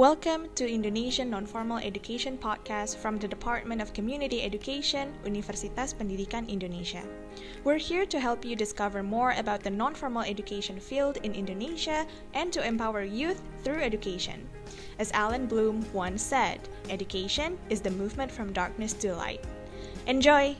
Welcome to Indonesian Non-Formal Education Podcast from the Department of Community Education, Universitas Pendidikan Indonesia. We're here to help you discover more about the non-formal education field in Indonesia and to empower youth through education. As Allan Bloom once said, education is the movement from darkness to light. Enjoy!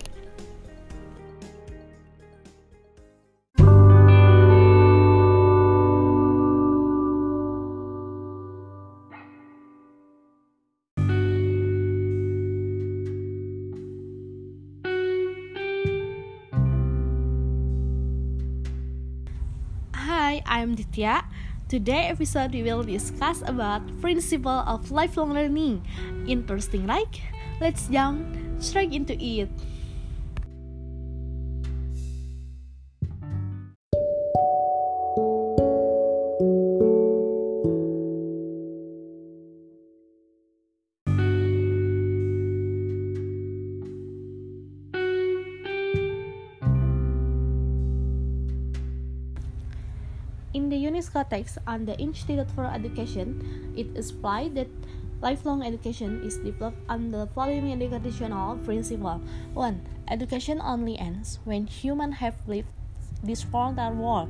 I'm Ditya. Today episode we will discuss about principle of lifelong learning. Interesting, right? Let's jump straight into it. In the UNESCO text on the Institute for Education, it is implied that lifelong education is developed on the following educational principle. 1. Education only ends when humans have lived this mortal world.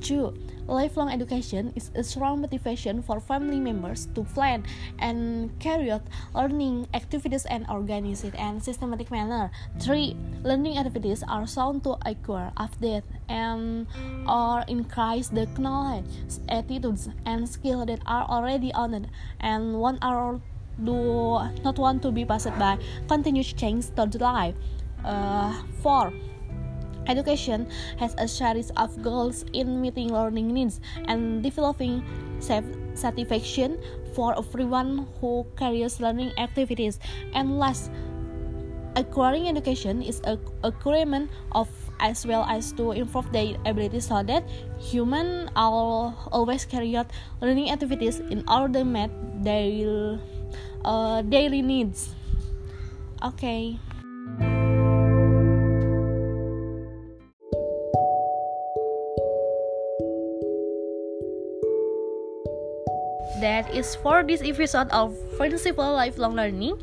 2. Lifelong education is a strong motivation for family members to plan and carry out learning activities and organize it in systematic manner. 3. Learning activities are sound to acquire, update, and or increase the knowledge, attitudes, and skills that are already owned and one are do not want to be passed by continuous change to life. Uh, 4. Education has a series of goals in meeting learning needs and developing self satisfaction for everyone who carries learning activities. And last, acquiring education is a requirement of as well as to improve their abilities so that humans are always carry out learning activities in order to meet their uh, daily needs. Okay. That is for this episode of Principle Lifelong Learning.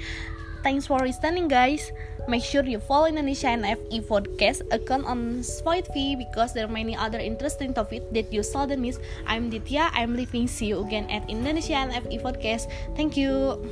Thanks for listening, guys. Make sure you follow Indonesia NFE podcast account on Spotify because there are many other interesting topics that you seldom miss. I'm Ditya. I'm leaving. See you again at Indonesia NFE podcast. Thank you.